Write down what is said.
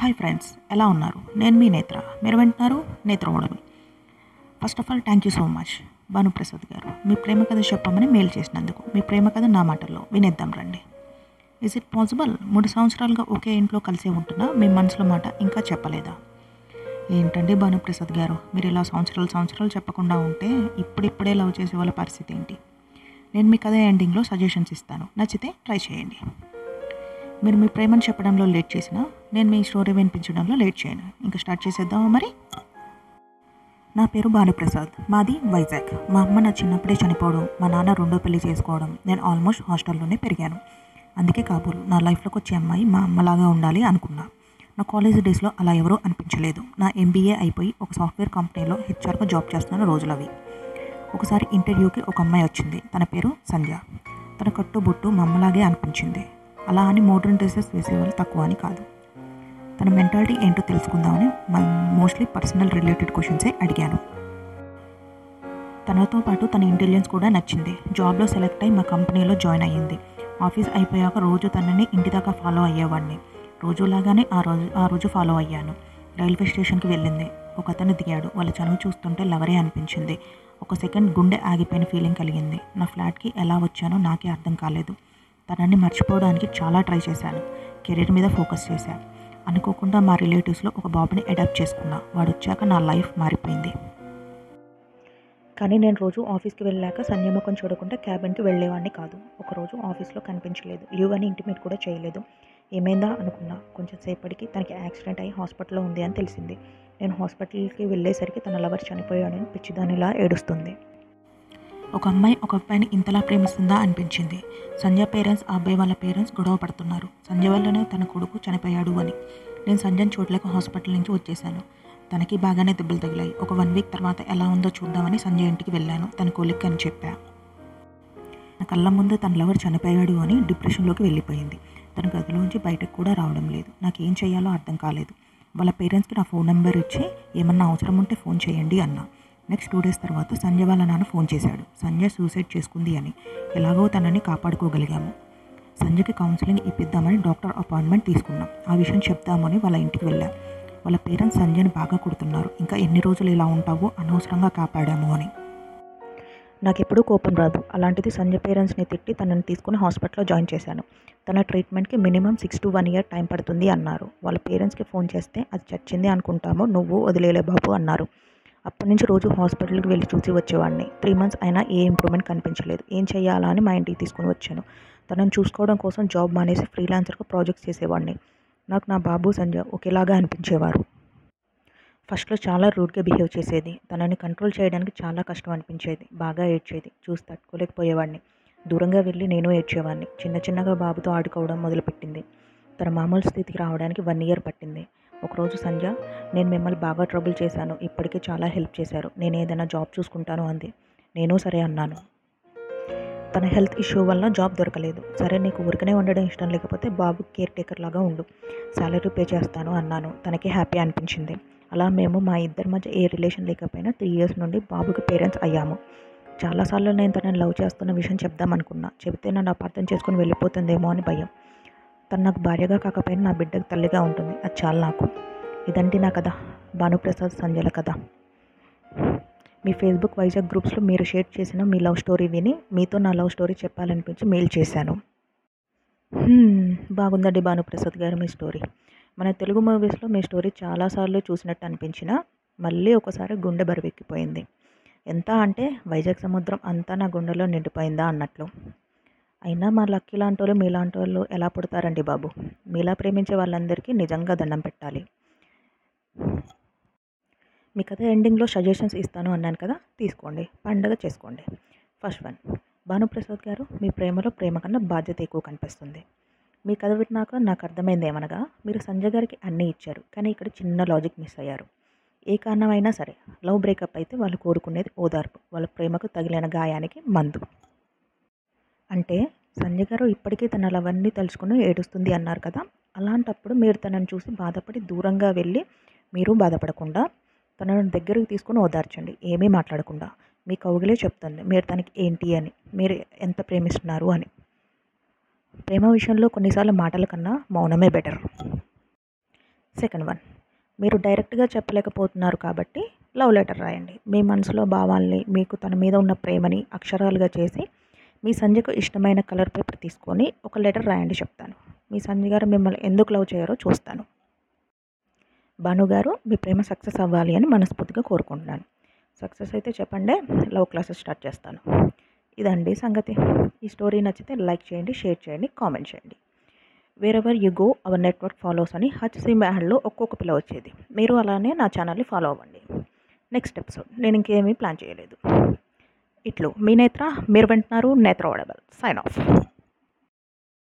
Hi friends ఎలా ఉన్నారు? నేను మీ నేత్ర. మీరు వింటున్నారు Netra ఓడమి first of all thank you so much Bhanuprasad గారు. మీ ప్రేమ కథ చెప్పమని మెయిల్ చేసినందుకు మీ ప్రేమ కథ నా మాటల్లో వినేద్దాం రండి. ఇస్ ఇట్ పాసిబుల్ మూడు సంవత్సరాలుగా ఒకే ఇంట్లో కలిసే ఉంటున్నా మీ మనసులో మాట ఇంకా చెప్పలేదా? ఏంటండి భానుప్రసాద్ గారు మీరు ఇలా సంవత్సరాలు సంవత్సరాలు చెప్పకుండా ఉంటే ఇప్పుడిప్పుడే లవ్ చేసే వాళ్ళ పరిస్థితి ఏంటి? నేను మీ కథ ఎండింగ్లో సజెషన్స్ ఇస్తాను. నచ్చితే ట్రై చేయండి. మీరు మీ ప్రేమను చెప్పడంలో లేట్ చేసినా నేను మీ స్టోరీ వినిపించడంలో లేట్ చేయను. ఇంకా స్టార్ట్ చేసేద్దామా మరి? నా పేరు భానుప్రసాద్ మాది వైజాగ్. మా అమ్మ నా చిన్నప్పుడే చనిపోవడం మా నాన్న రెండో పెళ్ళి చేసుకోవడం నేను ఆల్మోస్ట్ హాస్టల్లోనే పెరిగాను. అందుకే కాబోలు నా లైఫ్లోకి వచ్చే అమ్మాయి మా అమ్మలాగా ఉండాలి అనుకున్నా. నా కాలేజ్ డేస్లో అలా ఎవరూ అనిపించలేదు. నా ఎంబీఏ అయిపోయి ఒక సాఫ్ట్వేర్ కంపెనీలో హెచ్ఆర్గా జాబ్ చేస్తున్న రోజులు అవి ఒకసారి ఇంటర్వ్యూకి ఒక అమ్మాయి వచ్చింది. తన పేరు సంధ్య. తన కట్టుబొట్టు మా అమ్మలాగే అనిపించింది. అలా అని మోడర్న్ డ్రెస్సెస్ వేసేవాళ్ళు తక్కువ అని కాదు. తన మెంటాలిటీ ఏంటో తెలుసుకుందామని మోస్ట్లీ పర్సనల్ రిలేటెడ్ క్వశ్చన్సే అడిగాను. తనతో పాటు తన ఇంటెలిజెన్స్ కూడా నచ్చింది. జాబ్లో సెలెక్ట్ అయి మా కంపెనీలో జాయిన్ అయ్యింది. ఆఫీస్ అయిపోయాక రోజు తనని ఇంటి దాకా ఫాలో అయ్యేవాడిని. రోజులాగానే ఆ రోజు ఆ రోజు ఫాలో అయ్యాను. రైల్వే స్టేషన్కి వెళ్ళింది. ఒక అతను దిగాడు. వాళ్ళ చనువు చూస్తుంటే లవరే అనిపించింది. ఒక సెకండ్ గుండె ఆగిపోయిన ఫీలింగ్ కలిగింది. నా ఫ్లాట్కి ఎలా వచ్చానో నాకే అర్థం కాలేదు. తనని మర్చిపోవడానికి చాలా ట్రై చేశాను. కెరీర్ మీద ఫోకస్ చేశాను. అనుకోకుండా మా రిలేటివ్స్లో ఒక బాబుని అడాప్ట్ చేసుకున్నా. వాడు వచ్చాక నా లైఫ్ మారిపోయింది. కానీ నేను రోజు ఆఫీస్కి వెళ్ళాక సంయమకం చూడకుండా క్యాబిన్కి వెళ్ళేవాడిని కాదు. ఒకరోజు ఆఫీస్లో కనిపించలేదు. లీవ్ అని ఇంటిమేట్ కూడా చేయలేదు. ఏమైందా అనుకున్నా. కొంచెం సేపటికి తనకి యాక్సిడెంట్ అయ్యి హాస్పిటల్లో ఉంది అని తెలిసింది. నేను హాస్పిటల్కి వెళ్ళేసరికి తన లవర్ చనిపోయాడని పిచ్చిదానిలా ఏడుస్తుంది. ఒక అమ్మాయి ఒక అబ్బాయిని ఇంతలా ప్రేమిస్తుందా అనిపించింది. సంజయ్ పేరెంట్స్ ఆ అబ్బాయి వాళ్ళ పేరెంట్స్ గొడవ పడుతున్నారు. సంజయ్ వల్లనే తన కొడుకు చనిపోయాడు అని. నేను సంజయ్ని చూడలేక హాస్పిటల్ నుంచి వచ్చేసాను తనకి బాగానే దెబ్బలు తగిలాయి. ఒక వన్ వీక్ తర్వాత ఎలా ఉందో చూద్దామని సంజయ్ ఇంటికి వెళ్ళాను. తన కోలిక్ అని చెప్పా. నా కళ్ళ ముందు తన లవర్ చనిపోయాడు అని డిప్రెషన్లోకి వెళ్ళిపోయింది. తన గదిలోంచి బయటకు కూడా రావడం లేదు. నాకు ఏం చేయాలో అర్థం కాలేదు. వాళ్ళ పేరెంట్స్కి నా ఫోన్ నెంబర్ ఇచ్చి ఏమన్నా అవసరం ఉంటే ఫోన్ చేయండి అన్నా. నెక్స్ట్ టూ డేస్ తర్వాత సంజయ్ వాళ్ళ నాన్న ఫోన్ చేశాడు. సంజయ్ సూసైడ్ చేసుకుంది అని ఎలాగో తనని కాపాడుకోగలిగాము. సంజయ్కి కౌన్సిలింగ్ ఇప్పిద్దామని డాక్టర్ అపాయింట్మెంట్ తీసుకున్నాం. ఆ విషయం చెప్దామని వాళ్ళ ఇంటికి వెళ్ళాం. వాళ్ళ పేరెంట్స్ సంజయ్ని బాగా కొడుతున్నారు. ఇంకా ఎన్ని రోజులు ఇలా ఉంటావో అనవసరంగా కాపాడాము అని. నాకు ఎప్పుడూ కోపం రాదు. అలాంటిది సంజయ్ పేరెంట్స్ని తిట్టి తనని తీసుకుని హాస్పిటల్లో జాయిన్ చేశాను. తన ట్రీట్మెంట్కి minimum six to one year time పడుతుంది అన్నారు. వాళ్ళ పేరెంట్స్కి ఫోన్ చేస్తే అది చచ్చింది అనుకుంటాము నువ్వు వదిలేలే బాబు అన్నారు. అప్పటి నుంచి రోజు హాస్పిటల్కి వెళ్ళి చూసి వచ్చేవాడిని. త్రీ మంత్స్ అయినా ఏ ఇంప్రూవ్మెంట్ కనిపించలేదు. ఏం చేయాలా అని మా ఇంటికి తీసుకుని వచ్చాను. తనను చూసుకోవడం కోసం జాబ్ మానేసి ఫ్రీలాన్సర్గా ప్రాజెక్ట్స్ చేసేవాడిని. నాకు నా బాబు సంజయ్ ఒకేలాగా అనిపించేవారు. ఫస్ట్లో చాలా రూడ్గా బిహేవ్ చేసేది. తనని కంట్రోల్ చేయడానికి చాలా కష్టం అనిపించేది. బాగా ఏడ్చేది. చూసి తట్టుకోలేకపోయేవాడిని. దూరంగా వెళ్ళి నేను ఏడ్చేవాడిని. చిన్న చిన్నగా బాబుతో ఆడుకోవడం మొదలుపెట్టింది. తన మామూలు స్థితికి రావడానికి వన్ ఇయర్ పట్టింది. ఒకరోజు సంధ్య నేను మిమ్మల్ని బాగా ట్రబుల్ చేశాను. ఇప్పటికే చాలా హెల్ప్ చేశారు. నేను ఏదైనా జాబ్ చూసుకుంటాను అంది. నేను సరే అన్నాను. తన హెల్త్ ఇష్యూ వల్ల జాబ్ దొరకలేదు. సరే నీకు ఊరికనే ఉండడం ఇష్టం లేకపోతే బాబు కేర్ టేకర్ లాగా ఉండు. శాలరీ పే చేస్తాను అన్నాను. తనకి హ్యాపీ అనిపించింది. అలా మేము మా ఇద్దరి మధ్య ఏ రిలేషన్ లేకపోయినా త్రీ ఇయర్స్ నుండి బాబుకి పేరెంట్స్ అయ్యాము. చాలాసార్లు నేను తనని లవ్ చేస్తున్న విషయం చెప్దామనుకున్నా. చెబితే నన్ను అపార్థం చేసుకుని వెళ్ళిపోతుందేమో అని భయం. తను నాకు భార్యగా కాకపోయినా నా బిడ్డకు తల్లిగా ఉంటుంది. అది చాలు నాకు. ఇదంటే నా కథ. భానుప్రసాద్ సంజల కథ. మీ ఫేస్బుక్ వైజాగ్ గ్రూప్స్లో మీరు షేర్ చేసిన మీ లవ్ స్టోరీ విని మీతో నా లవ్ స్టోరీ చెప్పాలనిపించి మెయిల్ చేశాను. బాగుందండి భానుప్రసాద్ గారు మీ స్టోరీ. మన తెలుగు మూవీస్లో మీ స్టోరీ చాలాసార్లు చూసినట్టు అనిపించిన మళ్ళీ ఒకసారి గుండె బరువెక్కిపోయింది ఎంత అంటే వైజాగ్ సముద్రం అంతా నా గుండెలో నిండిపోయిందా అన్నట్లు. అయినా మా లక్కీ లాంటి వాళ్ళు మీలాంటి వాళ్ళు ఎలా పుడతారండి బాబు? మీలా ప్రేమించే వాళ్ళందరికీ నిజంగా దండం పెట్టాలి. మీ కథ ఎండింగ్లో సజెషన్స్ ఇస్తాను అన్నాను కదా? తీసుకోండి. పండగ చేసుకోండి. First one. భానుప్రసాద్ గారు మీ ప్రేమలో ప్రేమ కన్నా బాధ్యత ఎక్కువ కనిపిస్తుంది. మీ కథ విన్నాక నాకు అర్థమైంది ఏమనగా మీరు సంజయ్ గారికి అన్నీ ఇచ్చారు కానీ ఇక్కడ చిన్న లాజిక్ మిస్ అయ్యారు. ఏ కారణమైనా సరే లవ్ బ్రేకప్ అయితే వాళ్ళు కోరుకునేది ఓదార్పు వాళ్ళ ప్రేమకు తగిలిన గాయానికి మందు. అంటే సంజయ్ గారు ఇప్పటికీ తన లవన్నీ తలుచుకుని ఏడుస్తుంది అన్నారు కదా. అలాంటప్పుడు మీరు తనని చూసి బాధపడి దూరంగా వెళ్ళి మీరు బాధపడకుండా తనను దగ్గరికి తీసుకుని ఓదార్చండి. ఏమీ మాట్లాడకుండా. మీ కౌగిలే చెప్తుంది. మీరు తనకి ఏంటి అని. మీరు ఎంత ప్రేమిస్తున్నారు అని. ప్రేమ విషయంలో కొన్నిసార్లు మాటల కన్నా మౌనమే బెటర్. Second one. మీరు డైరెక్ట్గా చెప్పలేకపోతున్నారు కాబట్టి లవ్ లెటర్ రాయండి. మీ మనసులో భావాల్ని మీకు తన మీద ఉన్న ప్రేమని అక్షరాలుగా చేసి మీ సంజయ్కు ఇష్టమైన కలర్ పేపర్ తీసుకొని ఒక లెటర్ రాయండి చెప్తాను. మీ సంజయ్ గారు మిమ్మల్ని ఎందుకు లవ్ చేయారో చూస్తాను. భాను గారు మీ ప్రేమ సక్సెస్ అవ్వాలి అని మనస్ఫూర్తిగా కోరుకుంటున్నాను. సక్సెస్ అయితే చెప్పండి లవ్ క్లాసెస్ స్టార్ట్ చేస్తాను. ఇదండి సంగతి. ఈ స్టోరీ నచ్చితే లైక్ చేయండి షేర్ చేయండి కామెంట్ చేయండి. Wherever you go our network follows అని హచ్సి మ్యాహల్లో ఒక్కొక్క పిల్ల వచ్చేది. మీరు అలానే నా ఛానల్ని ఫాలో అవ్వండి. నెక్స్ట్ ఎపిసోడ్ నేను ఇంకేమీ ప్లాన్ చేయలేదు. ఇట్లు మీ నేత్ర మీరు వింటున్నారు నేత్ర వడబల్. Sign of